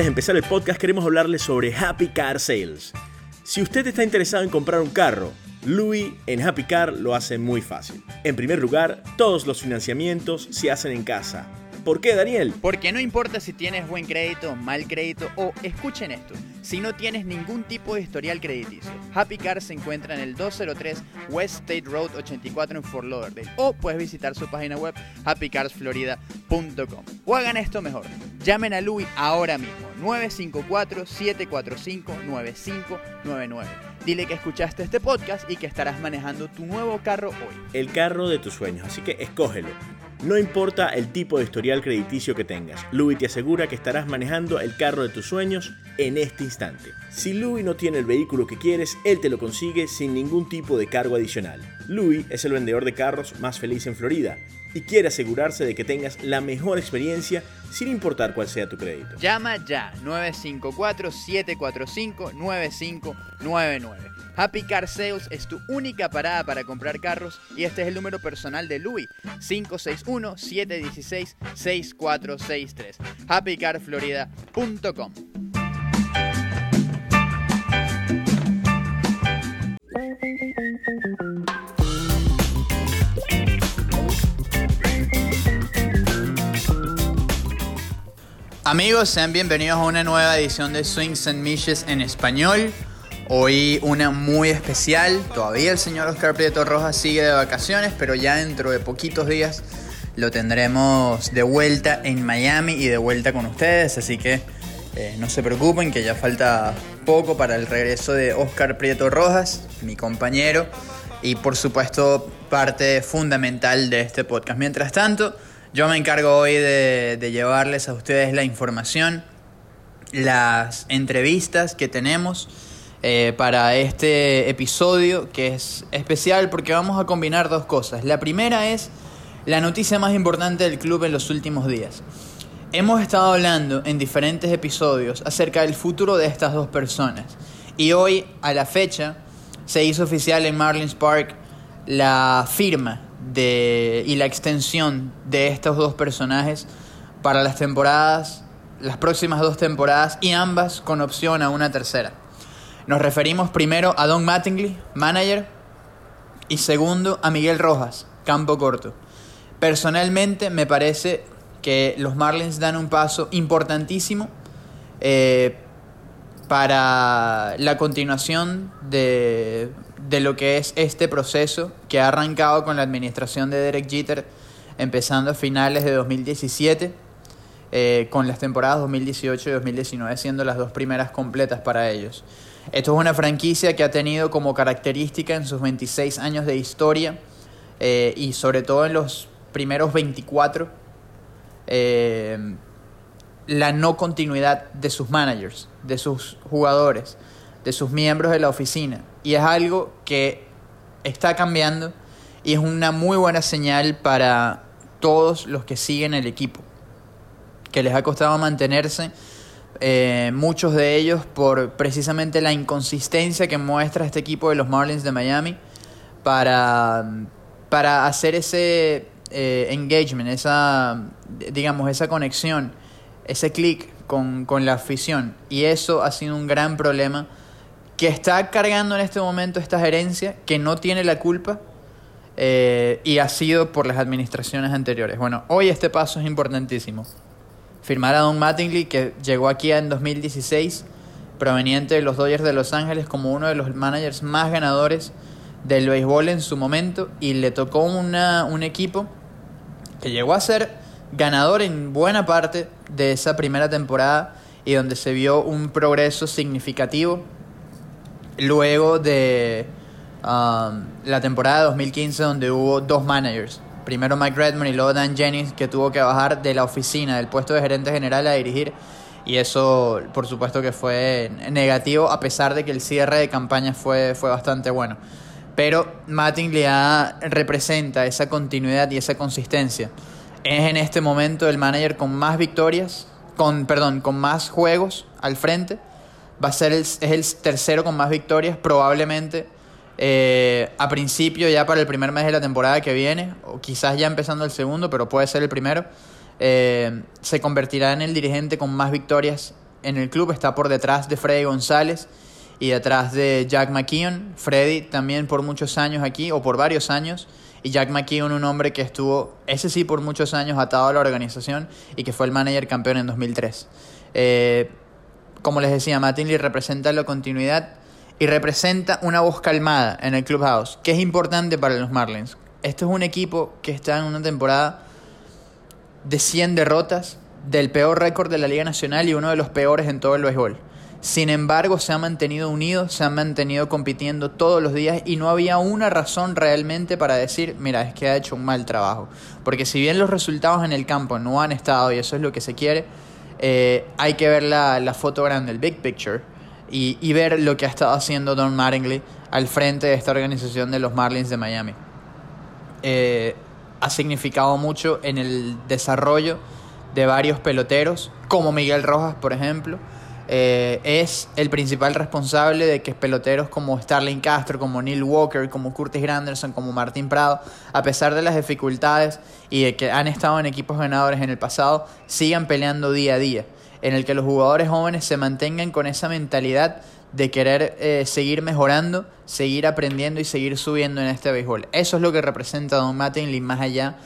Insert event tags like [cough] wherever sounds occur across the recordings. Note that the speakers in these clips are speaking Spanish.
Antes de empezar el podcast queremos hablarle sobre Happy Car Sales. Si usted está interesado en comprar un carro, Louis en Happy Car lo hace muy fácil. En primer lugar, todos los financiamientos se hacen en casa ¿Por qué, Daniel? Porque no importa si tienes buen crédito, mal crédito o, escuchen esto, si no tienes ningún tipo de historial crediticio. Happy Car se encuentra en el 203 West State Road 84 en Fort Lauderdale o puedes visitar su página web happycarsflorida.com. O hagan esto mejor, llamen a Louis ahora mismo, 954-745-9599. Dile que escuchaste este podcast y que estarás manejando tu nuevo carro hoy. El carro de tus sueños, así que escógelo. No importa el tipo de historial crediticio que tengas, Louis te asegura que estarás manejando el carro de tus sueños en este instante. Si Louis no tiene el vehículo que quieres, él te lo consigue sin ningún tipo de cargo adicional. Louis es el vendedor de carros más feliz en Florida y quiere asegurarse de que tengas la mejor experiencia sin importar cuál sea tu crédito. Llama ya 954-745-9599. Happy Car Sales es tu única parada para comprar carros y este es el número personal de Louis, 561-716-6463. HappyCarFlorida.com. Amigos, sean bienvenidos a una nueva edición de Swings and Mishes en español. Hoy una muy especial, todavía el señor Oscar Prieto Rojas sigue de vacaciones, pero ya dentro de poquitos días lo tendremos de vuelta en Miami y de vuelta con ustedes, así que eh, no se preocupen que ya falta poco para el regreso de Oscar Prieto Rojas, mi compañero, y por supuesto parte fundamental de este podcast. Mientras tanto, yo me encargo hoy de, de llevarles a ustedes la información, las entrevistas que tenemos eh, para este episodio que es especial porque vamos a combinar dos cosas. La primera es la noticia más importante del club en los últimos días. Hemos estado hablando en diferentes episodios acerca del futuro de estas dos personas y hoy a la fecha se hizo oficial en Marlins Park la firma de, y la extensión de estos dos personajes para las temporadas, las próximas dos temporadas y ambas con opción a una tercera. Nos referimos primero a Don Mattingly, manager, y segundo a Miguel Rojas, campo corto. Personalmente me parece que los Marlins dan un paso importantísimo eh, para la continuación de, lo que es este proceso que ha arrancado con la administración de Derek Jeter empezando a finales de 2017, eh, con las temporadas 2018 y 2019 siendo las dos primeras completas para ellos. Esto es una franquicia que ha tenido como característica en sus 26 años de historia eh, y sobre todo en los primeros 24 eh, la no continuidad de sus managers, de sus jugadores, de sus miembros de la oficina. Y es algo que está cambiando y es una muy buena señal para todos los que siguen el equipo, que les ha costado mantenerse eh, muchos de ellos por precisamente la inconsistencia que muestra este equipo de los Marlins de Miami para, para hacer ese eh, engagement, esa, digamos, esa conexión, ese clic con, la afición. Y eso ha sido un gran problema que está cargando en este momento esta gerencia, que no tiene la culpa, eh, y ha sido por las administraciones anteriores. Bueno, hoy este paso es importantísimo firmar a Don Mattingly, que llegó aquí en 2016, proveniente de los Dodgers de Los Ángeles, como uno de los managers más ganadores del béisbol en su momento, y le tocó una, un equipo que llegó a ser ganador en buena parte de esa primera temporada y donde se vio un progreso significativo luego de um, la temporada 2015 donde hubo dos managers primero Mike Redmond y luego Dan Jennings, que tuvo que bajar de la oficina, del puesto de gerente general a dirigir. Y eso, por supuesto, que fue negativo, a pesar de que el cierre de campaña fue, fue bastante bueno. Pero Mattingly representa esa continuidad y esa consistencia. Es en este momento el manager con más victorias, con, perdón, con más juegos al frente. Va a ser es el tercero con más victorias, probablemente eh, a principio, ya para el primer mes de la temporada que viene, o quizás ya empezando el segundo, pero puede ser el primero, eh, se convertirá en el dirigente con más victorias en el club, está por detrás de Freddy González y detrás de Jack McKeon. Freddy también por muchos años aquí, o por varios años. Y Jack McKeon, un hombre que estuvo, ese sí, por muchos años atado a la organización y que fue el manager campeón en 2003. Eh, como les decía, Mattingly representa la continuidad y representa una voz calmada en el clubhouse, que es importante para los Marlins. Este es un equipo que está en una temporada de 100 derrotas, del peor récord de la Liga Nacional y uno de los peores en todo el béisbol. Sin embargo, se ha mantenido unido, se ha mantenido compitiendo todos los días y no había una razón realmente para decir, mira, es que ha hecho un mal trabajo. Porque si bien los resultados en el campo no han estado y eso es lo que se quiere, eh, hay que ver la, la, foto grande, el big picture, y, y, ver lo que ha estado haciendo Don Mattingly al frente de esta organización de los Marlins de Miami. Eh, ha significado mucho en el desarrollo de varios peloteros, como Miguel Rojas, por ejemplo. Eh, es el principal responsable de que peloteros como Starling Castro, como Neil Walker, como Curtis Granderson, como Martín Prado, a pesar de las dificultades y de que han estado en equipos ganadores en el pasado, sigan peleando día a día, en el que los jugadores jóvenes se mantengan con esa mentalidad de querer eh, seguir mejorando, seguir aprendiendo y seguir subiendo en este béisbol. Eso es lo que representa Don Mattingly más allá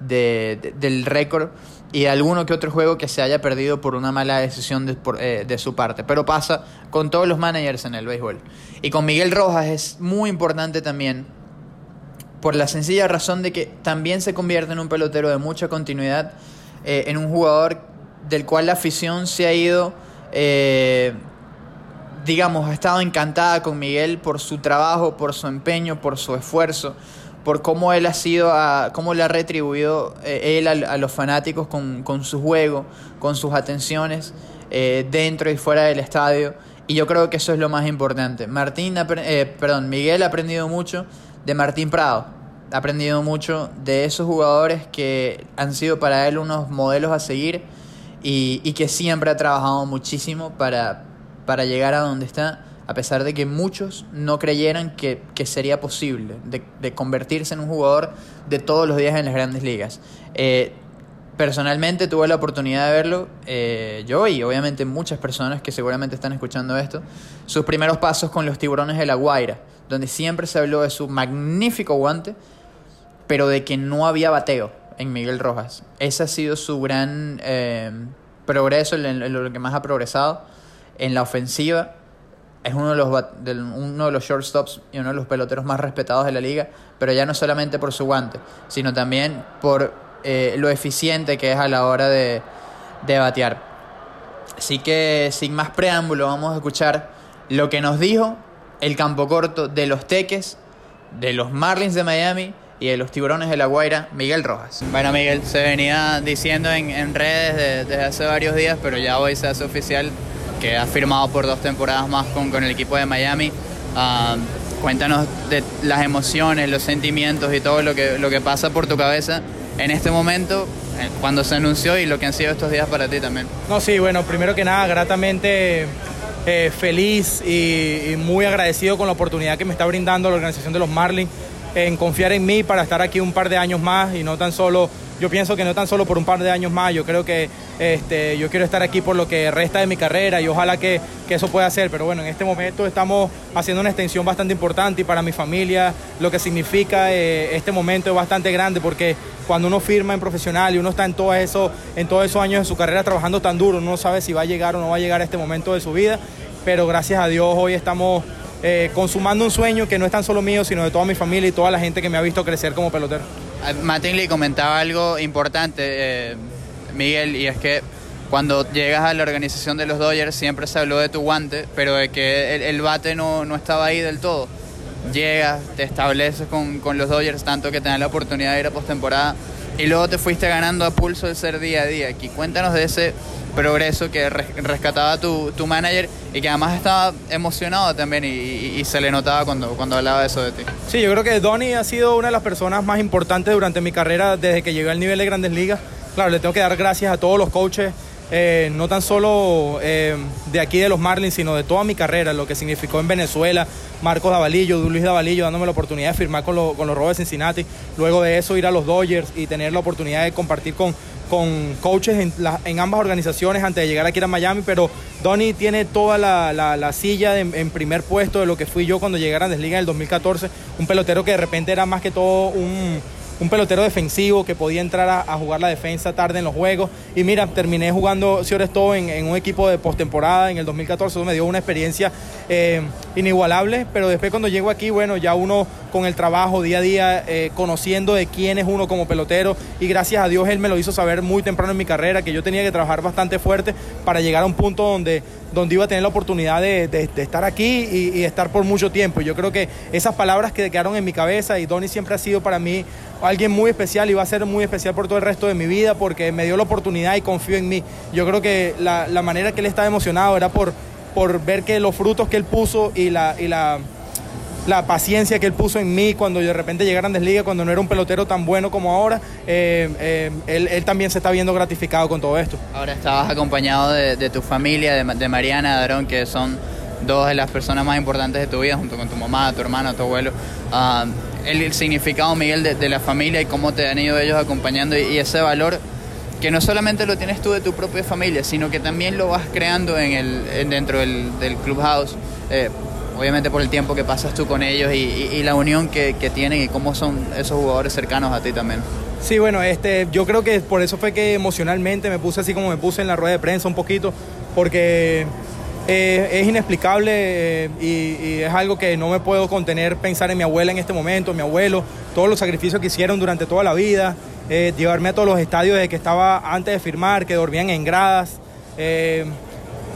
de, del récord y de alguno que otro juego que se haya perdido por una mala decisión eh, de su parte. Pero pasa con todos los managers en el béisbol. Y con Miguel Rojas es muy importante también por la sencilla razón de que también se convierte en un pelotero de mucha continuidad, eh, en un jugador del cual la afición se ha ido... Eh, digamos, ha estado encantada con Miguel por su trabajo, por su empeño, por su esfuerzo, por cómo él ha sido, a, cómo le ha retribuido eh, él a, los fanáticos con, con, su juego, con sus atenciones eh, dentro y fuera del estadio. Y yo creo que eso es lo más importante. Martín, eh, perdón, Miguel ha aprendido mucho de Martín Prado. Ha aprendido mucho de esos jugadores que han sido para él unos modelos a seguir y, y que siempre ha trabajado muchísimo para, para llegar a donde está, a pesar de que muchos no creyeran que, que sería posible de, de, convertirse en un jugador de todos los días en las grandes ligas. Eh, personalmente tuve la oportunidad de verlo, eh, yo y obviamente muchas personas que seguramente están escuchando esto, sus primeros pasos con los tiburones de la Guaira, donde siempre se habló de su magnífico guante, pero de que no había bateo en Miguel Rojas. Ese ha sido su gran eh, progreso, lo que más ha progresado en la ofensiva. Es uno de, los, de, uno de los shortstops y uno de los peloteros más respetados de la liga, pero ya no solamente por su guante, sino también por eh, lo eficiente que es a la hora de, de batear. Así que sin más preámbulo vamos a escuchar lo que nos dijo el campo corto de los Teques, de los Marlins de Miami y de los Tiburones de la Guaira, Miguel Rojas. Bueno, Miguel, se venía diciendo en, en redes desde, desde hace varios días, pero ya hoy se hace oficial que ha firmado por dos temporadas más con, con el equipo de Miami. Uh, cuéntanos de las emociones, los sentimientos y todo lo que, lo que pasa por tu cabeza en este momento, cuando se anunció y lo que han sido estos días para ti también. No, sí, bueno, primero que nada, gratamente eh, feliz y, y, muy agradecido con la oportunidad que me está brindando la organización de los Marlins en confiar en mí para estar aquí un par de años más y no tan solo, yo pienso que no tan solo por un par de años más, yo creo que este, yo quiero estar aquí por lo que resta de mi carrera y ojalá que, que eso pueda ser, pero bueno, en este momento estamos haciendo una extensión bastante importante y para mi familia lo que significa eh, este momento es bastante grande porque cuando uno firma en profesional y uno está en, todo eso, en todos esos años de su carrera trabajando tan duro, uno no sabe si va a llegar o no va a llegar a este momento de su vida, pero gracias a Dios hoy estamos eh, consumando un sueño que no es tan solo mío, sino de toda mi familia y toda la gente que me ha visto crecer como pelotero. Mattingly comentaba algo importante, eh, Miguel, y es que cuando llegas a la organización de los Dodgers siempre se habló de tu guante, pero de que el, el bate no, no, estaba ahí del todo. Llegas, te estableces con, con los Dodgers tanto que tenés la oportunidad de ir a postemporada y luego te fuiste ganando a pulso el ser día a día. Aquí cuéntanos de ese progreso que rescataba tu, tu manager y que además estaba emocionado también y, se le notaba cuando, cuando hablaba eso de ti. Sí, yo creo que Donny ha sido una de las personas más importantes durante mi carrera desde que llegué al nivel de grandes ligas. Claro, le tengo que dar gracias a todos los coaches, eh, no tan solo eh, de aquí de los Marlins, sino de toda mi carrera, lo que significó en Venezuela, Marcos Davalillo, Luis Davalillo, dándome la oportunidad de firmar con, con los Rojos de Cincinnati, luego de eso ir a los Dodgers y tener la oportunidad de compartir con con coaches en, en, ambas organizaciones antes de llegar aquí a Miami, pero Donny tiene toda la, la, silla en primer puesto de lo que fui yo cuando llegué a Grandes Ligas en el 2014, un pelotero que de repente era más que todo un un pelotero defensivo que podía entrar a, jugar la defensa tarde en los juegos. Y mira, terminé jugando, si todo en, en un equipo de postemporada en el 2014, eso me dio una experiencia eh, inigualable, pero después cuando llego aquí, bueno, ya uno con el trabajo día a día, eh, conociendo de quién es uno como pelotero, y gracias a Dios él me lo hizo saber muy temprano en mi carrera, que yo tenía que trabajar bastante fuerte para llegar a un punto donde donde iba a tener la oportunidad de, estar aquí y, estar por mucho tiempo. Yo creo que esas palabras que quedaron en mi cabeza y Donny siempre ha sido para mí alguien muy especial y va a ser muy especial por todo el resto de mi vida porque me dio la oportunidad y confió en mí. Yo creo que la, manera que él estaba emocionado era por, por ver que los frutos que él puso y la, y la la paciencia que él puso en mí cuando de repente llegué a Grandes Ligas, cuando no era un pelotero tan bueno como ahora, eh, eh, él, también se está viendo gratificado con todo esto. Ahora estabas acompañado de, tu familia, de, Mariana, de Aarón, que son dos de las personas más importantes de tu vida, junto con tu mamá, tu hermano, tu abuelo. Ah, el, significado, Miguel, de, la familia y cómo te han ido ellos acompañando y, ese valor que no solamente lo tienes tú de tu propia familia, sino que también lo vas creando en el, dentro del, clubhouse. Eh, obviamente por el tiempo que pasas tú con ellos y, la unión que, tienen y cómo son esos jugadores cercanos a ti también. Sí, bueno, este, yo creo que por eso fue que emocionalmente me puse así como me puse en la rueda de prensa un poquito, porque eh, es inexplicable eh, y, es algo que no me puedo contener pensar en mi abuela en este momento, mi abuelo, todos los sacrificios que hicieron durante toda la vida, eh, llevarme a todos los estadios desde que estaba antes de firmar, que dormían en gradas.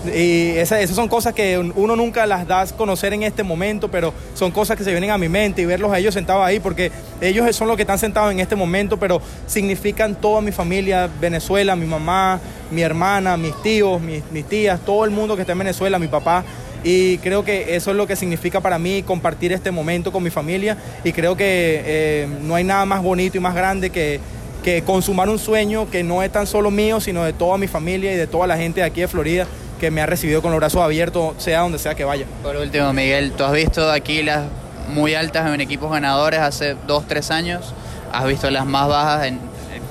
Y esas, son cosas que uno nunca las da a conocer en este momento, pero son cosas que se vienen a mi mente y verlos a ellos sentados ahí, porque ellos son los que están sentados en este momento, pero significan toda mi familia, Venezuela, mi mamá, mi hermana, mis tíos, mis, tías, todo el mundo que está en Venezuela, mi papá. Y creo que eso es lo que significa para mí compartir este momento con mi familia. Y creo que eh, no hay nada más bonito y más grande que, que consumar un sueño que no es tan solo mío, sino de toda mi familia y de toda la gente de aquí de Florida que me ha recibido con los brazos abiertos, sea donde sea que vaya. Por último, Miguel, tú has visto aquí las muy altas en equipos ganadores hace dos, tres años, has visto las más bajas, en,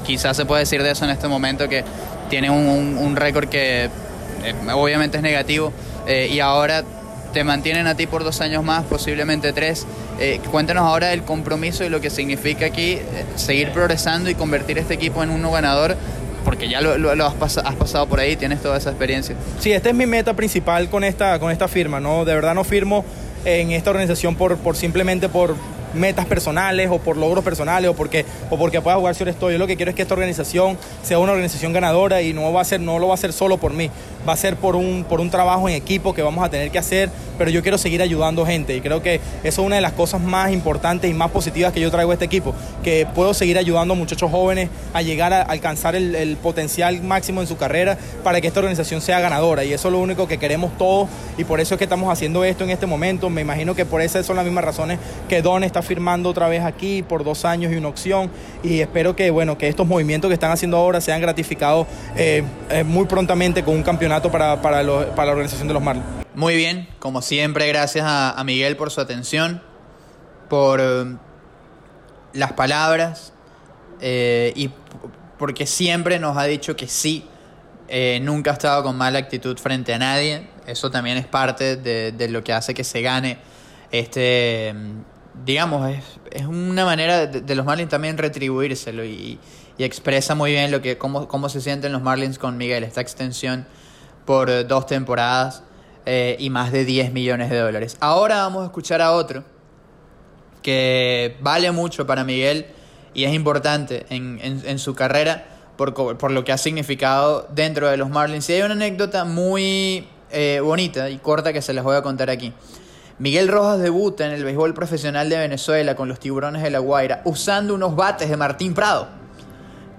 quizás se puede decir de eso en este momento, que tiene un, récord que eh, obviamente es negativo, eh, y ahora te mantienen a ti por dos años más, posiblemente tres. Eh, cuéntanos ahora el compromiso y lo que significa aquí seguir progresando y convertir este equipo en uno ganador porque ya lo, has, pasado por ahí, tienes toda esa experiencia. Sí, esta es mi meta principal con esta, con esta firma, ¿no? De verdad no firmo en esta organización por, por simplemente por metas personales o por logros personales o porque, o porque pueda jugar si estoy. Yo lo que quiero es que esta organización sea una organización ganadora y no, va a ser, no lo va a hacer solo por mí, va a ser por un, por un trabajo en equipo que vamos a tener que hacer, pero yo quiero seguir ayudando gente y creo que eso es una de las cosas más importantes y más positivas que yo traigo a este equipo, que puedo seguir ayudando a muchachos jóvenes a llegar a alcanzar el, el potencial máximo en su carrera para que esta organización sea ganadora y eso es lo único que queremos todos y por eso es que estamos haciendo esto en este momento. Me imagino que por esas son las mismas razones que Don está firmando otra vez aquí por dos años y una opción y espero que, bueno, que estos movimientos que están haciendo ahora sean gratificados eh, eh, muy prontamente con un campeonato para, para, para la organización de los Marlins. Muy bien, como siempre, gracias a, Miguel por su atención, por eh, las palabras y porque siempre nos ha dicho que sí, nunca ha estado con mala actitud frente a nadie. Eso también es parte de, de lo que hace que se gane este digamos, es, es una manera de, los Marlins también retribuírselo y, expresa muy bien lo que cómo, cómo se sienten los Marlins con Miguel, esta extensión por eh, dos temporadas eh, y más de 10 millones de dólares. Ahora vamos a escuchar a otro que vale mucho para Miguel y es importante en, en, su carrera por, por, lo que ha significado dentro de los Marlins. Y hay una anécdota muy eh, bonita y corta que se les voy a contar aquí. Miguel Rojas debuta en el béisbol profesional de Venezuela con los Tiburones de La Guaira usando unos bates de Martín Prado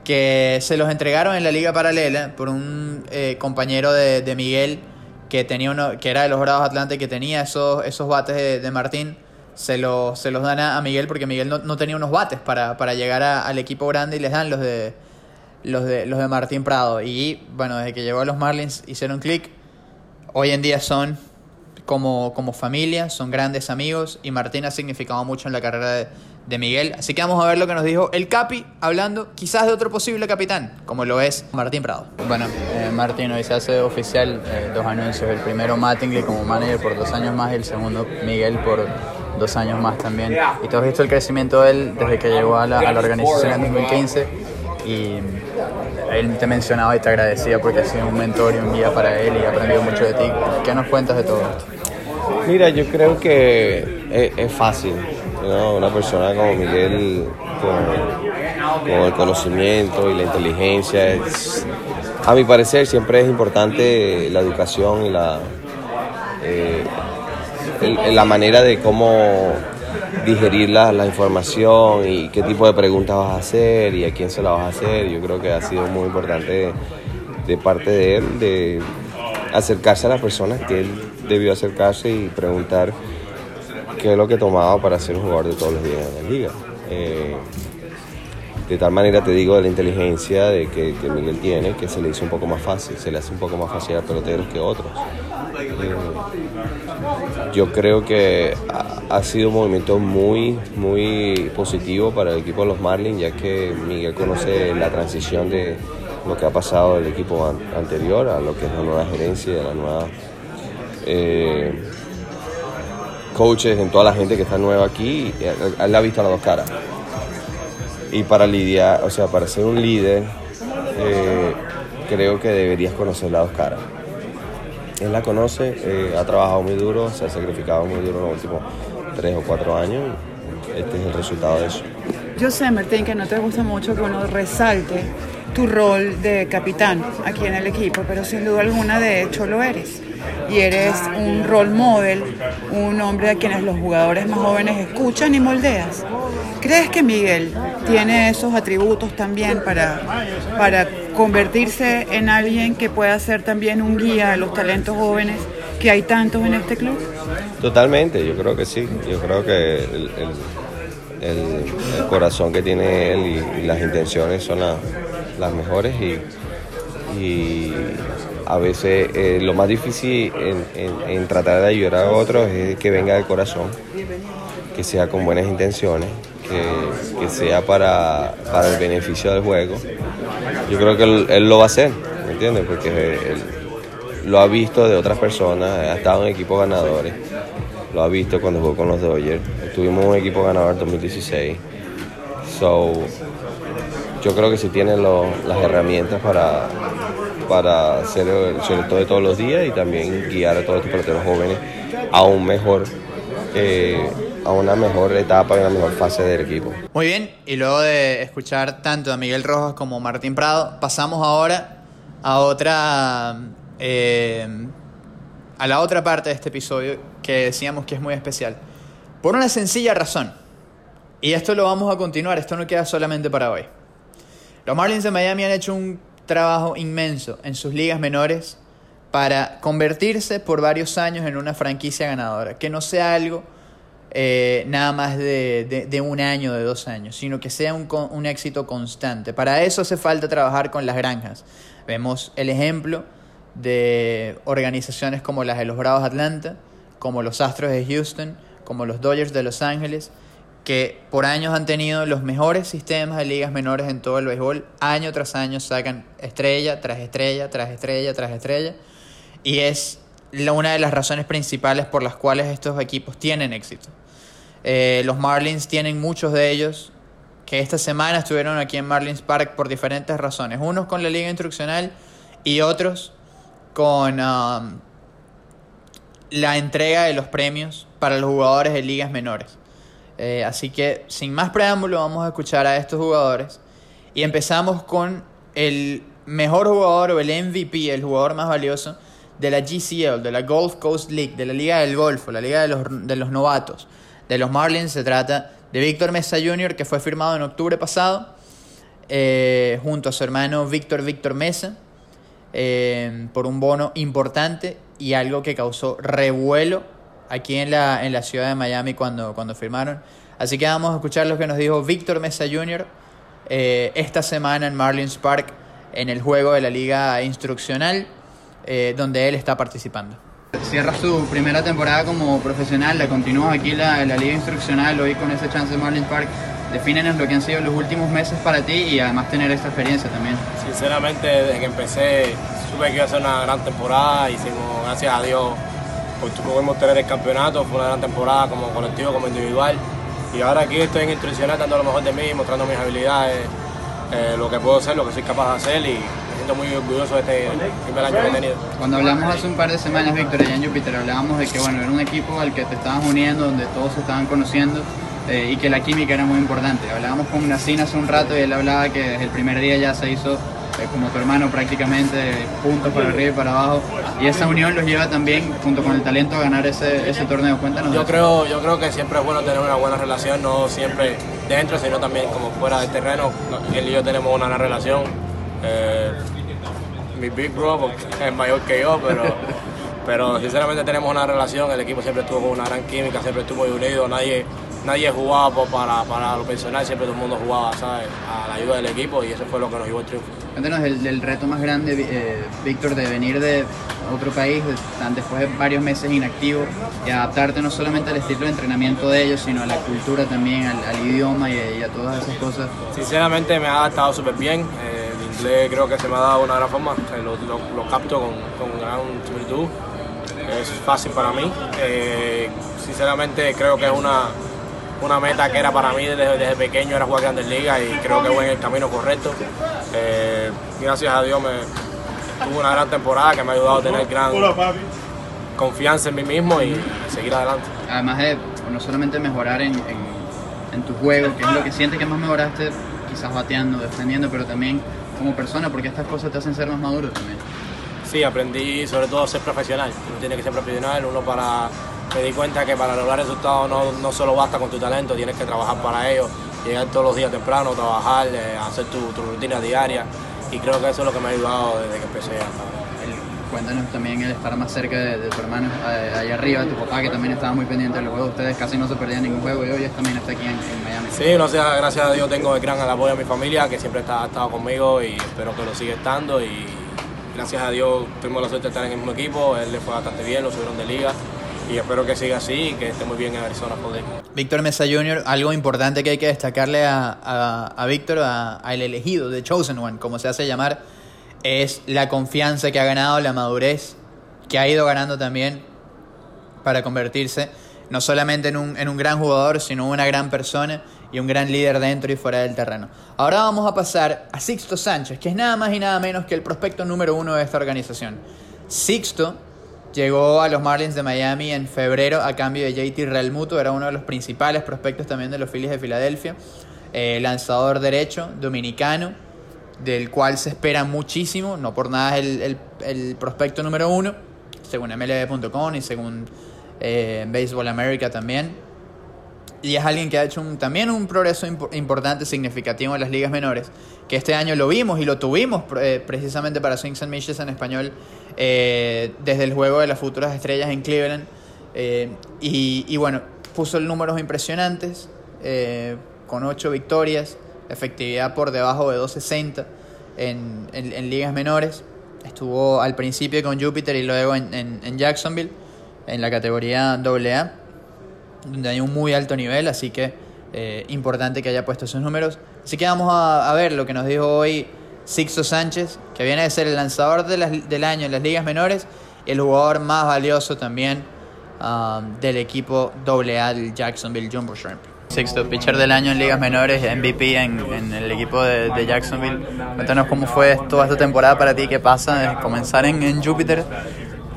que se los entregaron en la liga paralela por un eh, compañero de, Miguel que tenía uno que era de los Bravos Atlante que tenía esos, esos bates de, Martín. Se, los, se los dan a, Miguel porque Miguel no, tenía unos bates para, para llegar al equipo grande y les dan los de los de los de Martín Prado. Y bueno desde que llegó a los Marlins hicieron clic. Hoy en día son como, como familia, son grandes amigos y Martín ha significado mucho en la carrera de Miguel. Así que vamos a ver lo que nos dijo el Capi, hablando quizás de otro posible capitán, como lo es Martín Prado. Bueno, eh, Martín, hoy se hace oficial eh, dos anuncios. El primero Mattingly como manager por dos años más y el segundo Miguel por dos años más también. Y tú has visto el crecimiento de él desde que llegó a la, a la organización en 2015 y él te mencionaba y te agradecía porque has sido un mentor y un guía para él y ha aprendido mucho de ti. ¿Qué nos cuentas de todo esto? Mira, yo creo que es, fácil, ¿no? Una persona como Miguel, con, el conocimiento y la inteligencia, a mi parecer siempre es importante la educación y la, eh, la manera de cómo digerir la, la, información y qué tipo de preguntas vas a hacer y a quién se la vas a hacer. Yo creo que ha sido muy importante de, de parte de él, de acercarse a las personas que él debió acercarse y preguntar qué es lo que tomaba para ser un jugador de todos los días en la liga. Eh, de tal manera te digo de la inteligencia de que, que, Miguel tiene, que se le hizo un poco más fácil, se le hace un poco más fácil a peloteros que otros. Eh, yo creo que ha, ha, sido un movimiento muy, muy positivo para el equipo de los Marlins, ya que Miguel conoce la transición de lo que ha pasado del equipo an anterior a lo que es la nueva gerencia, la nueva eh, coaches, en toda la gente que está nueva aquí, él ha visto las dos caras. Y para lidiar, o sea, para ser un líder, eh, creo que deberías conocer las dos caras. Él la conoce, eh, ha trabajado muy duro, se ha sacrificado muy duro en los últimos tres o cuatro años. Este es el resultado de eso. Yo sé, Martín, que no te gusta mucho que uno resalte tu rol de capitán aquí en el equipo, pero sin duda alguna de hecho lo eres. Y eres un role model, un hombre a quienes los jugadores más jóvenes escuchan y moldeas. ¿Crees que Miguel tiene esos atributos también para, para convertirse en alguien que pueda ser también un guía a los talentos jóvenes que hay tantos en este club? Totalmente, yo creo que sí. Yo creo que el, el, el, el corazón que tiene él y, y las intenciones son la, las mejores y, y a veces eh, lo más difícil en, en, tratar de ayudar a otros es que venga del corazón, que sea con buenas intenciones, que, que sea para, para, el beneficio del juego. Yo creo que él, él lo va a hacer, ¿me entiendes? Porque él lo ha visto de otras personas, ha estado en equipos ganadores, lo ha visto cuando jugó con los Dodgers, tuvimos un equipo ganador en 2016. So, yo creo que sí tienen lo, las herramientas para, para ser el selector de todos los días y también guiar a todos estos peloteros jóvenes a un mejor eh, a una mejor etapa y una mejor fase del equipo. Muy bien, y luego de escuchar tanto a Miguel Rojas como a Martín Prado, pasamos ahora a otra eh, a la otra parte de este episodio que decíamos que es muy especial. Por una sencilla razón. Y esto lo vamos a continuar, esto no queda solamente para hoy. Los Marlins de Miami han hecho un trabajo inmenso en sus ligas menores para convertirse por varios años en una franquicia ganadora. Que no sea algo eh, nada más de, de, de, un año, de dos años, sino que sea un, un éxito constante. Para eso hace falta trabajar con las granjas. Vemos el ejemplo de organizaciones como las de los Bravos de Atlanta, como los Astros de Houston, como los Dodgers de Los Ángeles, que por años han tenido los mejores sistemas de ligas menores en todo el béisbol. Año tras año sacan estrella tras estrella, tras estrella, tras estrella. Y es una de las razones principales por las cuales estos equipos tienen éxito. Eh, los Marlins tienen muchos de ellos que esta semana estuvieron aquí en Marlins Park por diferentes razones. Unos con la liga instruccional y otros con um, la entrega de los premios para los jugadores de ligas menores. Eh, así que sin más preámbulo vamos a escuchar a estos jugadores y empezamos con el mejor jugador o el MVP, el jugador más valioso de la GCL, de la Gulf Coast League, de la Liga del Golfo, la Liga de los, de los Novatos. De los Marlins se trata de Víctor Mesa Jr., que fue firmado en octubre pasado, eh, junto a su hermano Víctor Víctor Mesa, eh, por un bono importante y algo que causó revuelo aquí en la, en la ciudad de Miami cuando, cuando firmaron. Así que vamos a escuchar lo que nos dijo Víctor Mesa Jr. Eh, esta semana en Marlins Park en el juego de la liga instruccional eh, donde él está participando. Cierras tu primera temporada como profesional, la continúas aquí la, la liga instruccional, hoy con ese chance de Marlin Park. Defínenos lo que han sido los últimos meses para ti y además tener esta experiencia también. Sinceramente, desde que empecé, supe que iba a ser una gran temporada. Hicimos, gracias a Dios, pudimos tener el campeonato. Fue una gran temporada como colectivo, como individual. Y ahora aquí estoy en instruccional dando lo mejor de mí, mostrando mis habilidades, eh, lo que puedo hacer, lo que soy capaz de hacer y me siento muy orgulloso de este primer año que he tenido. Cuando hablamos hace un par de semanas, Víctor, allá en Júpiter, hablábamos de que bueno, era un equipo al que te estabas uniendo, donde todos se estaban conociendo eh, y que la química era muy importante. Hablábamos con Nacina hace un rato y él hablaba que el primer día ya se hizo como tu hermano prácticamente, puntos para arriba y para abajo. Y esa unión los lleva también, junto con el talento, a ganar ese, ese torneo. Cuéntanos. Yo creo, yo creo que siempre es bueno tener una buena relación, no siempre dentro, sino también como fuera del terreno. Él y yo tenemos una gran relación. Eh, mi big bro es mayor que yo, pero, pero sinceramente tenemos una relación. El equipo siempre estuvo con una gran química, siempre estuvo muy unido. Nadie, nadie jugaba por- para, para lo personal, siempre todo el mundo jugaba ¿sabes? a la ayuda del equipo y eso fue lo que nos llevó al triunfo. Cuéntanos del reto más grande, eh, Víctor, de venir de otro país de- después de varios meses inactivo y adaptarte no solamente al estilo de entrenamiento de ellos, sino a la cultura también, al, al idioma y, a- y a todas esas cosas. Sinceramente me ha adaptado súper bien. Eh, el inglés creo que se me ha dado una gran forma. Lo, lo- lo capto con, con gran similitud. Es fácil para mí. Eh, sinceramente creo que es una, una meta que era para mí desde, desde pequeño, era jugar Grandes Ligas y creo que voy en el camino correcto. Eh, gracias a Dios me tuve una gran temporada que me ha ayudado a tener gran confianza en mí mismo y seguir adelante. Además de no solamente mejorar en, en- en tu juego, que es lo que sientes que más mejoraste, quizás bateando, defendiendo, pero también como persona, porque estas cosas te hacen ser más maduro también. Sí, aprendí sobre todo a ser profesional. Uno tiene que ser profesional, uno para... Me di cuenta que para lograr resultados no, no solo basta con tu talento, tienes que trabajar para ello, llegar todos los días temprano, trabajar, eh, hacer tu, tu rutina diaria y creo que eso es lo que me ha ayudado desde que empecé hasta ahora. El- cuéntanos también el estar más cerca de, de tu hermano eh, allá arriba, de tu papá que también estaba muy pendiente de los juegos, ustedes casi no se perdían ningún juego y hoy también está aquí en, en Miami. Sí, no sé, gracias a Dios tengo el gran apoyo de mi familia que siempre está, ha estado conmigo y espero que lo siga estando y gracias a Dios tuvimos la suerte de estar en el mismo equipo, él le fue bastante bien, lo subieron de liga y espero que siga así y que esté muy bien en Arizona joder. Víctor Mesa Jr., algo importante que hay que destacarle a, a, a Víctor, a- al elegido, The Chosen One, como se hace llamar, es la confianza que ha ganado, la madurez que ha ido ganando también para convertirse no solamente en un, en un gran jugador, sino una gran persona y un gran líder dentro y fuera del terreno. Ahora vamos a pasar a Sixto Sánchez, que es nada más y nada menos que el prospecto número uno de esta organización. Sixto llegó a los Marlins de Miami en febrero a cambio de JT Realmuto, era uno de los principales prospectos también de los Phillies de Filadelfia, eh, lanzador derecho, dominicano, del cual se espera muchísimo, no por nada es el, el- el prospecto número uno, según MLB.com y según eh, Baseball America también. Y es alguien que ha hecho un- también un progreso impo- importante, significativo en las ligas menores, que este año lo vimos y lo tuvimos eh, precisamente para Swings and Mishes en español eh, desde el juego de las futuras estrellas en Cleveland. Eh, y, y bueno, puso números impresionantes, eh, con 8 victorias, efectividad por debajo de 260 en, en- en ligas menores. Estuvo al principio con Júpiter y luego en- en Jacksonville, en la categoría AA hay un muy alto nivel, así que eh, importante que haya puesto esos números. Así que vamos a, ver lo que nos dijo hoy Sixto Sánchez, que viene de ser el lanzador de las- del año en las ligas menores el jugador más valioso también um, del equipo AA del Jacksonville Jumbo Shrimp. Sixto, pitcher del año en ligas menores, MVP en, el equipo de, de Jacksonville. Cuéntanos cómo fue toda esta temporada para ti, qué pasa, de comenzar en, en Júpiter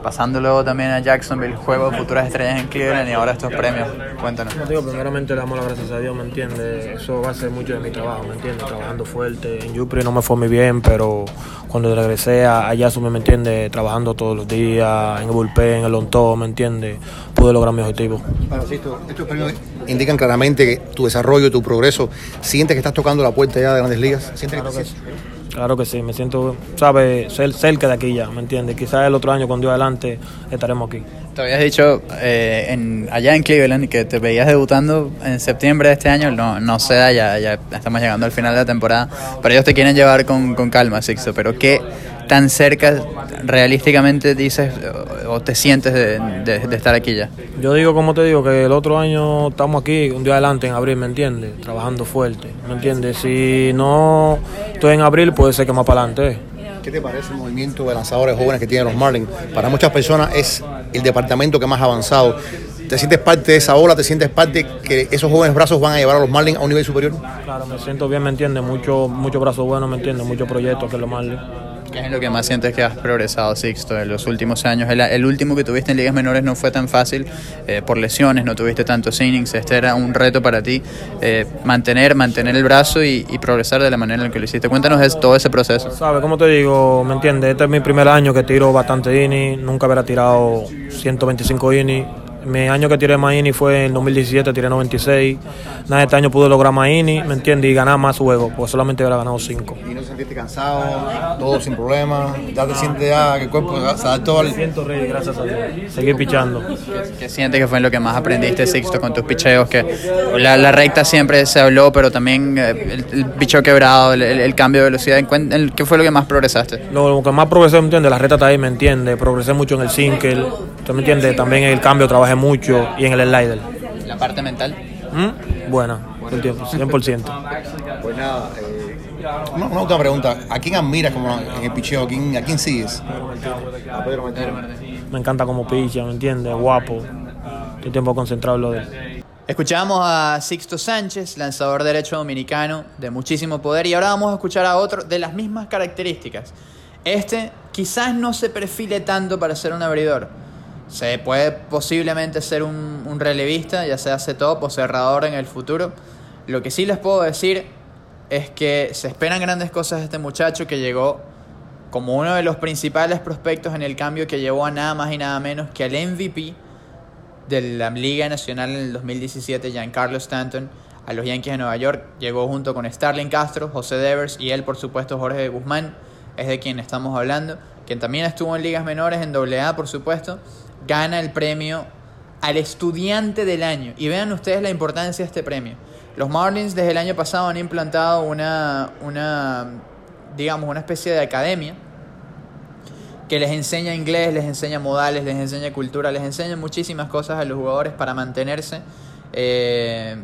pasando luego también a Jacksonville, juego de futuras estrellas en Cleveland y ahora estos premios. Cuéntanos. Como digo, primeramente le damos las gracias a Dios, ¿me entiendes? Eso va a ser mucho de mi trabajo, ¿me entiendes? Trabajando fuerte. En Yupri no me fue muy bien, pero cuando regresé a, Jacksonville, ¿me entiendes? Trabajando todos los días, en el bullpen, en el on ¿me entiendes? Pude lograr mi objetivo. Bueno, sí, esto- estos premios indican claramente que tu desarrollo, tu progreso. ¿Sientes que estás tocando la puerta ya de grandes ligas? ¿Sientes Claro que que sí. Claro que sí, me siento, ¿sabes? Cer- Cerca de aquí ya, ¿me entiendes? Quizás el otro año, con Dios adelante, estaremos aquí. Te habías dicho eh, en, allá en Cleveland que te veías debutando en septiembre de este año. No, no da, ya, ya estamos llegando al final de la temporada. Pero ellos te quieren llevar con, con calma, Sixto. Pero ¿qué, tan cerca realísticamente dices o te sientes de, de, estar aquí ya? Yo digo, como te digo, que el otro año estamos aquí, un día adelante en abril, ¿me entiendes? Trabajando fuerte, ¿me entiendes? Si no estoy en abril, puede ser que más para adelante. ¿Qué te parece el movimiento de lanzadores jóvenes que tienen los Marlins? Para muchas personas es el departamento que más ha avanzado. ¿Te sientes parte de esa ola? ¿Te sientes parte que esos jóvenes brazos van a llevar a los Marlins a un nivel superior? Claro, me siento bien, ¿me entiendes? Muchos mucho brazos buenos, ¿me entiendes? Muchos proyectos que los Marlins. ¿Qué es lo que más sientes que has progresado, Sixto, en los últimos años? El, último que tuviste en ligas menores no fue tan fácil eh, por lesiones, no tuviste tantos innings. Este era un reto para ti, eh, mantener, mantener el brazo y, progresar de la manera en la que lo hiciste. Cuéntanos de todo ese proceso. ¿Sabes? Como te digo, ¿me entiendes? Este es mi primer año que tiro bastante innings, nunca hubiera tirado 125 innings mi año que tiré más fue en 2017, tiré 96. Nada, este año pude lograr más ¿me entiendes? Y ganar más juegos, porque solamente hubiera ganado 5. ¿Y no te sentiste cansado? ¿Todo sin problema? ¿Ya te sientes ya que el cuerpo se adaptó al...? siento, Rey, gracias a Dios. Seguir pichando. ¿Qué, sientes que fue lo que más aprendiste, Sixto, con tus picheos? Que la, recta siempre se habló, pero también eh, el, picheo quebrado, el, cambio de velocidad. ¿Qué fue lo que más progresaste? Lo, que más progresé, ¿me entiendes? La recta está ahí, ¿me entiendes? Progresé mucho en el single, ¿tú me entiendes? También en el cambio trabajé mucho y en el slider. ¿La parte mental? ¿Mm? Buena, 100%. Pues nada, eh, una, última pregunta. ¿A quién admiras como en el picheo? ¿A quién, a quién sigues? A Pedro Me encanta como picha, ¿me entiendes? Guapo. Estoy tiempo concentrado en lo de él. Escuchamos a Sixto Sánchez, lanzador derecho dominicano de muchísimo poder, y ahora vamos a escuchar a otro de las mismas características. Este quizás no se perfile tanto para ser un abridor, se puede posiblemente ser un, relevista, ya sea top o cerrador en el futuro. Lo que sí les puedo decir es que se esperan grandes cosas de este muchacho que llegó como uno de los principales prospectos en el cambio que llevó a nada más y nada menos que al MVP de la Liga Nacional en el 2017, Giancarlo Stanton, a los Yankees de Nueva York. Llegó junto con Starling Castro, José Devers y él, por supuesto, Jorge Guzmán, es de quien estamos hablando, quien también estuvo en ligas menores, en AA, por supuesto, gana el premio al estudiante del año. Y vean ustedes la importancia de este premio. Los Marlins desde el año pasado han implantado una, una digamos, una especie de academia que les enseña inglés, les enseña modales, les enseña cultura, les enseña muchísimas cosas a los jugadores para mantenerse, eh,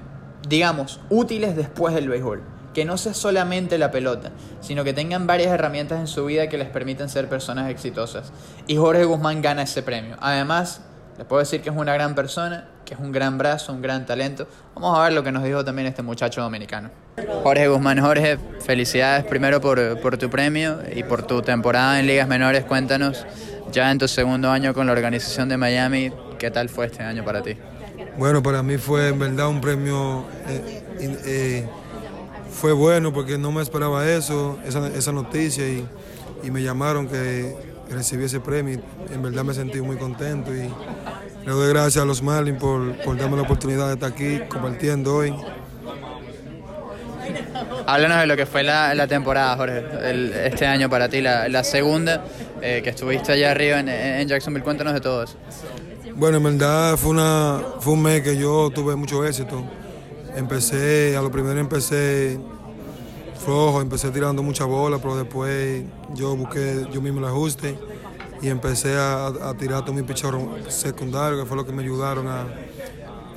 digamos, útiles después del béisbol. Que no sea solamente la pelota, sino que tengan varias herramientas en su vida que les permitan ser personas exitosas. Y Jorge Guzmán gana ese premio. Además, les puedo decir que es una gran persona, que es un gran brazo, un gran talento. Vamos a ver lo que nos dijo también este muchacho dominicano. Jorge Guzmán, Jorge, felicidades primero por, por tu premio y por tu temporada en ligas menores. Cuéntanos, ya en tu segundo año con la organización de Miami, ¿qué tal fue este año para ti? Bueno, para mí fue en verdad un premio eh, eh, fue bueno porque no me esperaba eso, esa, esa noticia y, y, me llamaron que recibí ese premio. En verdad me sentí muy contento y le doy gracias a los Marlins por, por darme la oportunidad de estar aquí compartiendo hoy. Háblanos de lo que fue la, la temporada, Jorge, este año para ti, la, la segunda, eh, que estuviste allá arriba en, en, Jacksonville. Cuéntanos de todo eso. Bueno, en verdad fue, una, fue un mes que yo tuve mucho éxito. Empecé, a lo primero empecé flojo, empecé tirando mucha bola, pero después yo busqué yo mismo el ajuste y empecé a, tirar todo mi pichón secundario, que fue lo que me ayudaron a,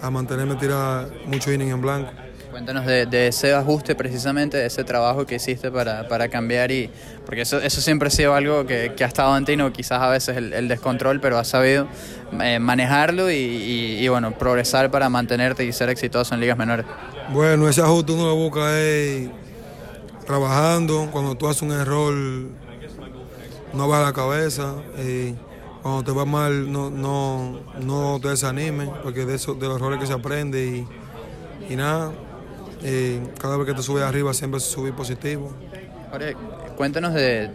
a mantenerme tirar mucho inning en blanco. Cuéntanos de, ese ajuste precisamente, de ese trabajo que hiciste para, para cambiar y porque eso, eso siempre ha sido algo que, que ha estado en ti, ¿no? quizás a veces el, descontrol, pero has sabido eh, manejarlo y, y, bueno, progresar para mantenerte y ser exitoso en ligas menores. Bueno, ese ajuste uno lo busca trabajando, cuando tú haces un error no va a la cabeza. Y cuando te va mal, no, no, no te desanimes, porque de, eso, de los errores que se aprende y, y nada, y cada vez que te subes arriba siempre subir positivo. Jorge, cuéntanos de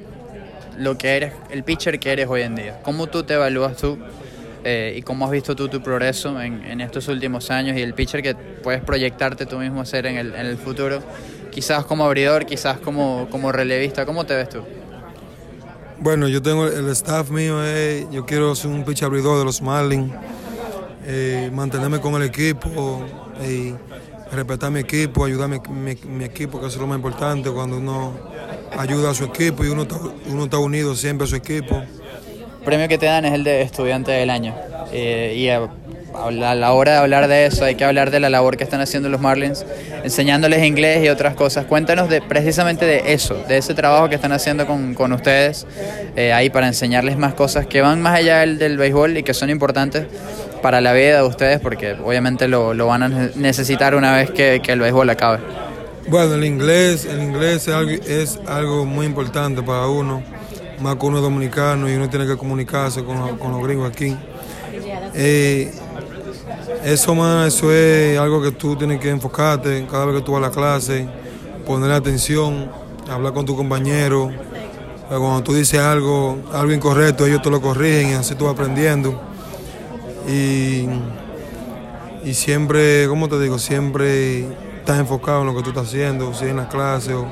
lo que eres, el pitcher que eres hoy en día. ¿Cómo tú te evalúas tú eh, y cómo has visto tú tu progreso en, en, estos últimos años y el pitcher que puedes proyectarte tú mismo a ser en el, en el futuro? Quizás como abridor, quizás como, como relevista. ¿Cómo te ves tú? Bueno, yo tengo el staff mío, eh, yo quiero ser un pitcher abridor de los Marlins, eh, mantenerme con el equipo. Eh, respetar mi equipo, ayudar a mi, mi, equipo, que es lo más importante cuando uno ayuda a su equipo y uno está, uno está unido siempre a su equipo. El premio que te dan es el de estudiante del año. Eh, y a, a la hora de hablar de eso hay que hablar de la labor que están haciendo los Marlins, enseñándoles inglés y otras cosas. Cuéntanos de, precisamente de eso, de ese trabajo que están haciendo con, con ustedes eh, ahí para enseñarles más cosas que van más allá del, del béisbol y que son importantes para la vida de ustedes porque obviamente lo, lo van a necesitar una vez que, que el béisbol acabe. Bueno, el inglés, el inglés es algo, es algo muy importante para uno, más que uno es dominicano y uno tiene que comunicarse con, los- con los gringos aquí. Eh, eso más, eso es algo que tú tienes que enfocarte cada vez que tú vas a la clase, poner atención, hablar con tu compañero. Cuando tú dices algo, algo incorrecto, ellos te lo corrigen y así tú vas aprendiendo. Y, y siempre, ¿cómo te digo? Siempre estás enfocado en lo que tú estás haciendo, si en la clase o,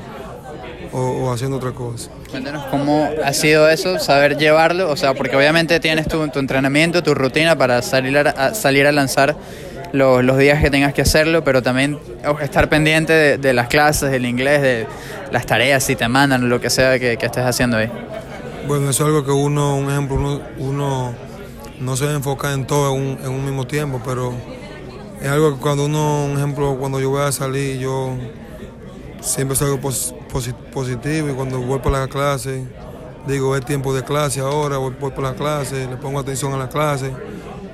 o- o haciendo otra cosa. Cuéntanos cómo ha sido eso, saber llevarlo, o sea, porque obviamente tienes tu, tu entrenamiento, tu rutina para salir a, a- salir a lanzar los, los días que tengas que hacerlo, pero también estar pendiente de, de las clases, del inglés, de las tareas, si te mandan, lo que sea que, que estés haciendo ahí. Bueno, eso es algo que uno, un ejemplo, uno, uno no se enfoca en todo en un, en un mismo tiempo, pero es algo que cuando uno, un ejemplo, cuando yo voy a salir, yo siempre salgo pos- posi- positivo y cuando voy por la clase, digo, es tiempo de clase ahora, voy, voy por la clase, le pongo atención a la clase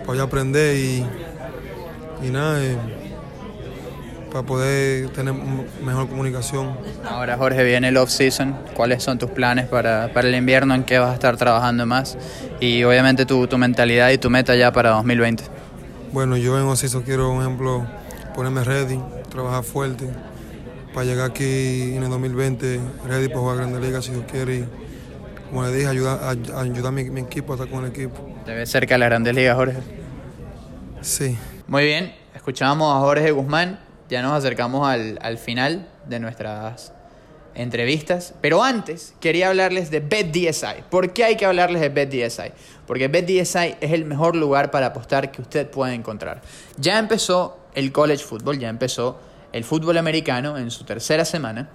para yo aprender y, nada, para poder tener mejor comunicación. Ahora, Jorge, viene el off-season. ¿Cuáles son tus planes para, para el invierno? ¿En qué vas a estar trabajando más? Y obviamente tu, tu mentalidad y tu meta ya para 2020. Bueno, yo en Ociso quiero, por ejemplo, ponerme ready, trabajar fuerte, para llegar aquí en el 2020 ready para jugar Grandes Ligas si Dios quiere. Y, como le dije, ayudar, a, a ayudar a mi, mi equipo a estar con el equipo. Te ves cerca de las grandes ligas, Jorge. Sí. Muy bien, escuchamos a Jorge Guzmán, ya nos acercamos al, al final de nuestras entrevistas, pero antes quería hablarles de BetDSI. ¿Por qué hay que hablarles de BetDSI? Porque BetDSI es el mejor lugar para apostar que usted puede encontrar. Ya empezó el college football, ya empezó el fútbol americano en su tercera semana.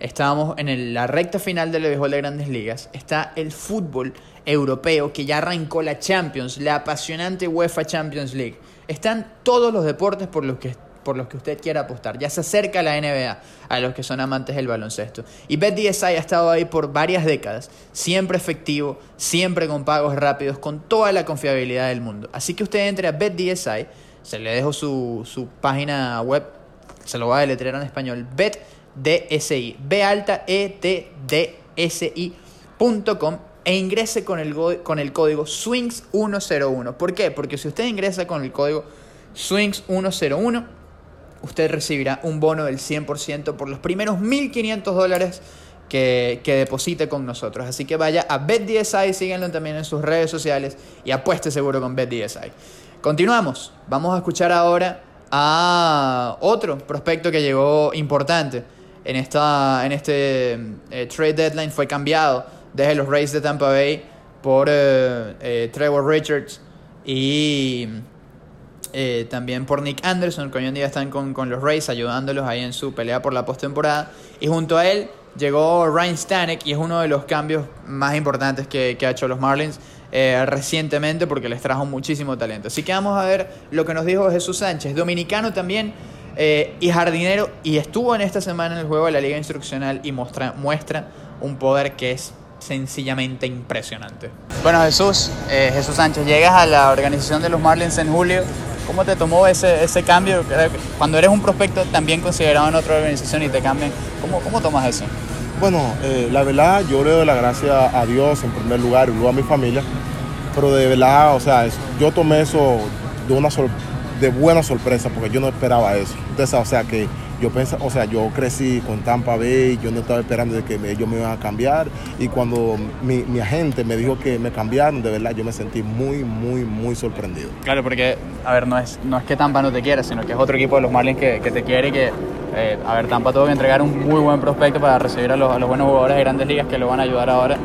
Estábamos en la recta final del béisbol de grandes ligas. Está el fútbol europeo que ya arrancó la Champions, la apasionante UEFA Champions League. Están todos los deportes por los que, por los que usted quiera apostar. Ya se acerca la NBA a los que son amantes del baloncesto. Y BetDSI ha estado ahí por varias décadas, siempre efectivo, siempre con pagos rápidos, con toda la confiabilidad del mundo. Así que usted entre a BetDSI, se le dejo su, su página web, se lo voy a deletrear en español, BetDSI, B alta E T D S I.com e ingrese con el, con el código SWINGS101. ¿Por qué? Porque si usted ingresa con el código SWINGS101, usted recibirá un bono del 100% por los primeros 1.500 dólares que, que deposite con nosotros. Así que vaya a BetDSI, síganlo también en sus redes sociales y apueste seguro con BetDSI. Continuamos. Vamos a escuchar ahora a otro prospecto que llegó importante en, esta, en este eh, trade deadline. Fue cambiado desde los Rays de Tampa Bay por eh, eh, Trevor Richards y eh, también por Nick Anderson, que hoy en día están con, con los Rays ayudándolos ahí en su pelea por la postemporada. Y junto a él llegó Ryan Stanek y es uno de los cambios más importantes que, que ha hecho los Marlins eh, recientemente porque les trajo muchísimo talento. Así que vamos a ver lo que nos dijo Jesús Sánchez, dominicano también eh, y jardinero, y estuvo en esta semana en el juego de la Liga Instruccional y muestra, muestra un poder que es sencillamente impresionante. Bueno, Jesús, eh, Jesús Sánchez, llegas a la organización de los Marlins en julio. ¿Cómo te tomó ese, ese cambio? Cuando eres un prospecto también considerado en otra organización y te cambian, ¿cómo, cómo tomas eso? Bueno, eh, la verdad, yo le doy la gracia a Dios en primer lugar y luego a mi familia, pero de verdad, o sea, es- yo tomé eso de una sor- de buena sorpresa porque yo no esperaba eso. Entonces, o sea, que yo pensaba, o sea, yo crecí con Tampa Bay, yo no estaba esperando de que me- ellos me iban a cambiar y cuando mi, mi agente me dijo que me cambiaron, de verdad, yo me sentí muy, muy, muy sorprendido. Claro, porque, a ver, no es, no es que Tampa no te quiera, sino que es otro equipo de los Marlins que, que te quiere y que, eh, a ver, Tampa tuvo que entregar un muy buen prospecto para recibir a los, a los buenos jugadores de grandes ligas que lo van a ayudar ahora.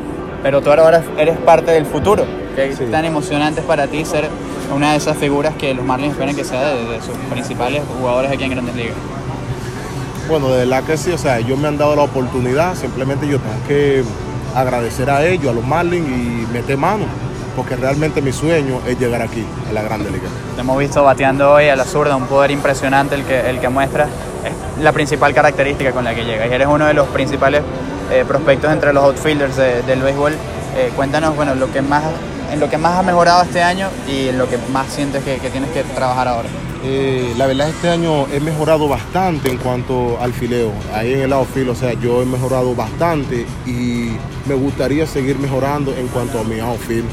Pero tú ahora eres parte del futuro, que es tan emocionante para ti ser una de esas figuras que los Marlins esperan que sea de, de sus principales jugadores aquí en grandes ligas. Bueno, de verdad que sí, o sea, ellos me han dado la oportunidad, simplemente yo tengo que agradecer a ellos, a los Marlins y meter mano, porque realmente mi sueño es llegar aquí, a la Grande Liga. Te hemos visto bateando hoy a la zurda, un poder impresionante el que, el que muestra. Es la principal característica con la que llegas. Y eres uno de los principales eh, prospectos entre los outfielders de- del béisbol. Eh, cuéntanos, bueno, lo que más, en lo que más has mejorado este año y en lo que más sientes que tienes que trabajar ahora. Eh, la verdad este año he mejorado bastante en cuanto al fileo. Ahí en el outfield, o sea, yo he mejorado bastante y me gustaría seguir mejorando en cuanto a mi outfield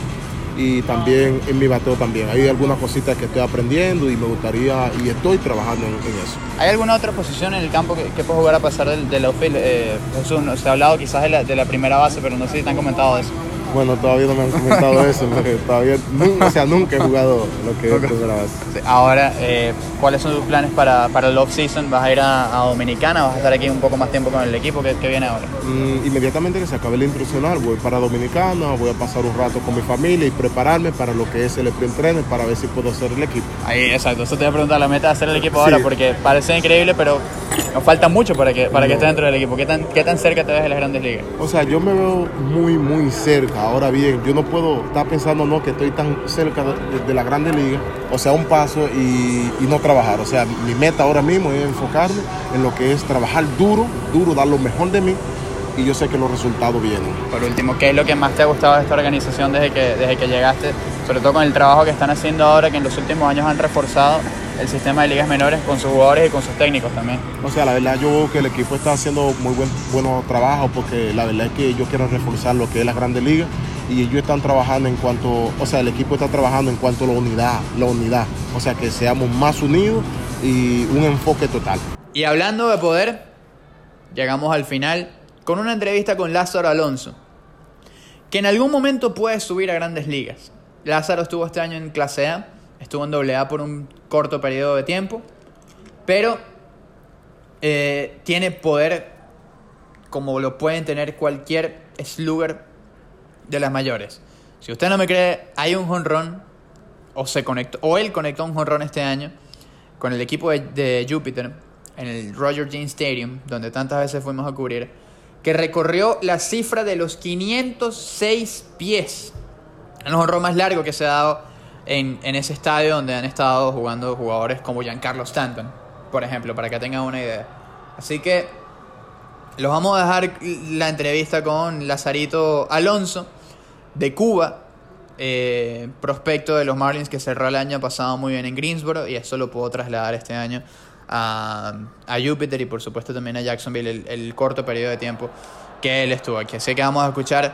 y también en mi bateo también. Hay algunas cositas que estoy aprendiendo y me gustaría y estoy trabajando en, eso. ¿Hay alguna otra posición en el campo que, que puedes jugar a pasar del, del outfield? Eh, Jesús, se ha hablado quizás de la, primera base, pero no sé si te han comentado eso. Bueno, todavía no me han comentado [laughs] eso, porque todavía, nu- o sea, nunca he jugado lo que es primera base. Sí, Ahora, eh, ¿cuáles son tus planes para, para el off-season? ¿Vas a ir a, a Dominicana? ¿Vas a estar aquí un poco más tiempo con el equipo? ¿Qué, qué viene ahora? Mm, inmediatamente que se acabe el instruccional, voy para Dominicana, voy a pasar un rato con mi familia y prepararme para lo que es el sprint training para ver si puedo hacer el equipo. Ahí, exacto. Eso te voy a preguntar, la meta de hacer el equipo Sí. ahora, porque parece increíble, pero nos falta mucho para que, para que estés dentro del equipo. ¿Qué tan, ¿Qué tan cerca te ves de las grandes ligas? O sea, yo me veo muy, muy cerca. Ahora bien, yo no puedo estar pensando no que estoy tan cerca de, la grande liga, o sea, un paso y, y no trabajar. O sea, mi meta ahora mismo es enfocarme en lo que es trabajar duro, duro, dar lo mejor de mí y yo sé que los resultados vienen. Por último, ¿qué es lo que más te ha gustado de esta organización desde que, desde que llegaste? Sobre todo con el trabajo que están haciendo ahora, que en los últimos años han reforzado el sistema de ligas menores con sus jugadores y con sus técnicos también. O sea, la verdad yo veo que el equipo está haciendo muy buen buenos trabajos porque la verdad es que ellos quieren reforzar lo que es la Grande Liga y ellos están trabajando en cuanto, o sea, el equipo está trabajando en cuanto a la unidad, la unidad, o sea, que seamos más unidos y un enfoque total. Y hablando de poder, llegamos al final con una entrevista con Lázaro Alonso, que en algún momento puede subir a grandes ligas. Lázaro estuvo este año en clase A, estuvo en doble A por un corto periodo de tiempo, pero eh, tiene poder como lo pueden tener cualquier slugger de las mayores. Si usted no me cree, hay un jonrón, o se conectó, o él conectó un jonrón este año con el equipo de, de Júpiter en el Roger Dean Stadium, donde tantas veces fuimos a cubrir, que recorrió la cifra de los 506 pies. El jonrón más largo que se ha dado en, ese estadio donde han estado jugando jugadores como Giancarlo Stanton, por ejemplo, para que tengan una idea. Así que los vamos a dejar la entrevista con Lazarito Alonso de Cuba, eh, prospecto de los Marlins que cerró el año pasado muy bien en Greensboro y eso lo puedo trasladar este año a, a Júpiter y por supuesto también a Jacksonville el, el corto periodo de tiempo que él estuvo aquí. Así que vamos a escuchar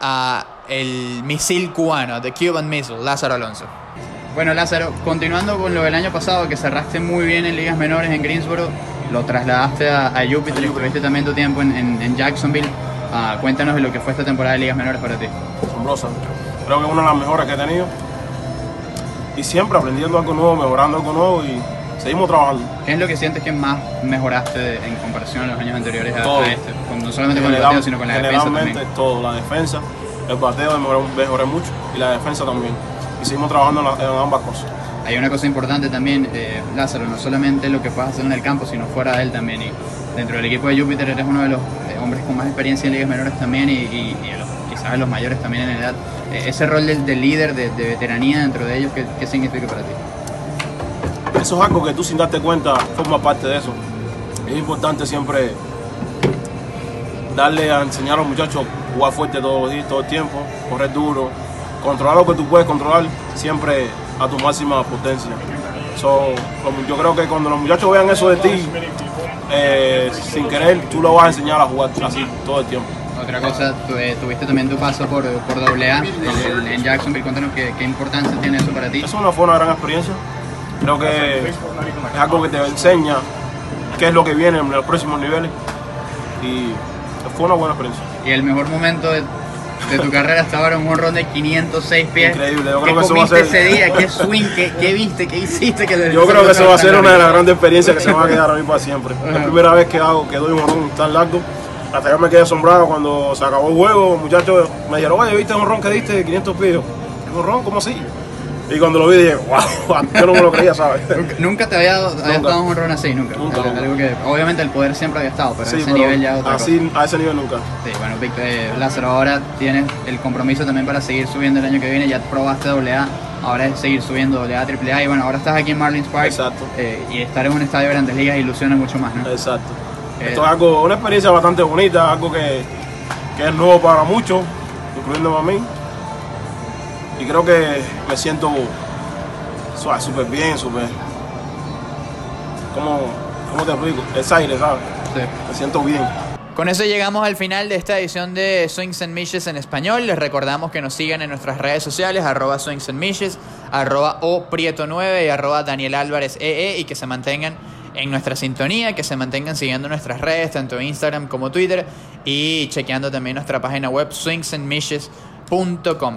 a el misil cubano, The Cuban Missile, Lázaro Alonso. Bueno, Lázaro, continuando con lo del año pasado, que cerraste muy bien en ligas menores en Greensboro, lo trasladaste a, a Júpiter y estuviste también tu tiempo en, en- en Jacksonville. Ah, cuéntanos de lo que fue esta temporada de ligas menores para ti. asombrosa. Creo que es una de las mejores que he tenido. Y siempre aprendiendo algo nuevo, mejorando algo nuevo y seguimos trabajando. ¿Qué es lo que sientes que más mejoraste de- en comparación a los años anteriores a, Todo. a este? Con- no solamente con el bateo, sino con la defensa generalmente también. todo, la defensa, el bateo mejoré, mejoré mucho y la defensa también. Y seguimos trabajando en, la- en ambas cosas. Hay una cosa importante también, eh, Lázaro, no solamente lo que puedes hacer en el campo, sino fuera de él también. Y dentro del equipo de Júpiter eres uno de los eh, hombres con más experiencia en ligas menores también y, y- y de los- quizás de los mayores también en edad. Eh, ese rol del, del líder, de, de veteranía dentro de ellos, ¿qué, qué significa para ti? Eso es algo que tú sin darte cuenta forma parte de eso. Es importante siempre darle a enseñar a los muchachos a jugar fuerte todo, todo el tiempo, correr duro, controlar lo que tú puedes controlar siempre a tu máxima potencia. So, yo creo que cuando los muchachos vean eso de ti, eh, sin querer, tú lo vas a enseñar a jugar así todo el tiempo. Otra cosa, eh, tuviste también tu paso por, por AA en Jacksonville. Cuéntanos qué, qué importancia tiene eso para ti. Eso una, fue una gran experiencia. Creo que es algo que te enseña qué es lo que viene en los próximos niveles. Y fue una buena experiencia. Y el mejor momento de, de tu carrera hasta ahora, un honrón de 506 pies. Increíble, yo ¿Qué creo que eso va a ser- ese día? ¿Qué swing? ¿Qué, qué viste? ¿Qué hiciste? Que Yo creo que eso va a ser una de las grandes experiencias que se van a quedar a mí para siempre. Es la primera vez que hago, que doy un honrón tan largo. Hasta yo me quedé asombrado cuando se acabó el juego. Muchachos me dijeron, oye, ¿viste el honrón que diste de 500 pies? ¿Un honrón? ¿Cómo así? Y cuando lo vi dije, wow, [laughs] yo no me lo creía, ¿sabes? [laughs] Nunca te había, había estado en un run así, nunca. Nunca, Algo- nunca. algo que, obviamente el poder siempre había estado, pero a ese pero nivel ya otra cosa. así, a ese nivel nunca. Sí, bueno, Vic- eh, Lázaro, ahora tienes el compromiso también para seguir subiendo el año que viene. Ya probaste AA, ahora es seguir subiendo AA, AAA. Y bueno, ahora estás aquí en Marlins Park. Exacto. eh, y estar en un estadio de grandes ligas ilusiona mucho más, ¿no? Exacto. Eh, Esto es algo, una experiencia bastante bonita, algo que, que es nuevo para muchos, incluyéndome a mí. Y creo que me siento súper bien, súper. ¿Cómo, ¿Cómo te explico? Es aire, ¿sabes? Sí. Me siento bien. Con eso llegamos al final de esta edición de Swings and Mishes en español. Les recordamos que nos sigan en nuestras redes sociales, arroba Swings and Mishes, arroba O Prieto 9 y arroba Daniel Álvarez EE y que se mantengan en nuestra sintonía, que se mantengan siguiendo nuestras redes, tanto Instagram como Twitter y chequeando también nuestra página web swingsandmishes.com.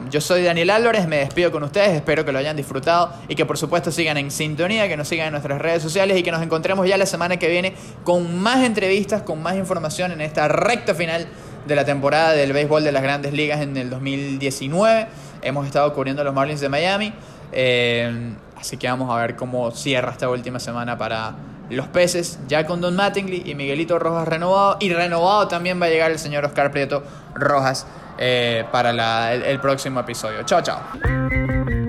Yo soy Daniel Álvarez, me despido con ustedes, espero que lo hayan disfrutado y que por supuesto sigan en sintonía, que nos sigan en nuestras redes sociales y que nos encontremos ya la semana que viene con más entrevistas, con más información en esta recta final de la temporada del béisbol de las grandes ligas en el 2019. Hemos estado cubriendo los Marlins de Miami, eh, así que vamos a ver cómo cierra esta última semana para los peces, ya con Don Mattingly y Miguelito Rojas renovado, y renovado también va a llegar el señor Oscar Prieto Rojas eh, para el próximo episodio. Chao, chao.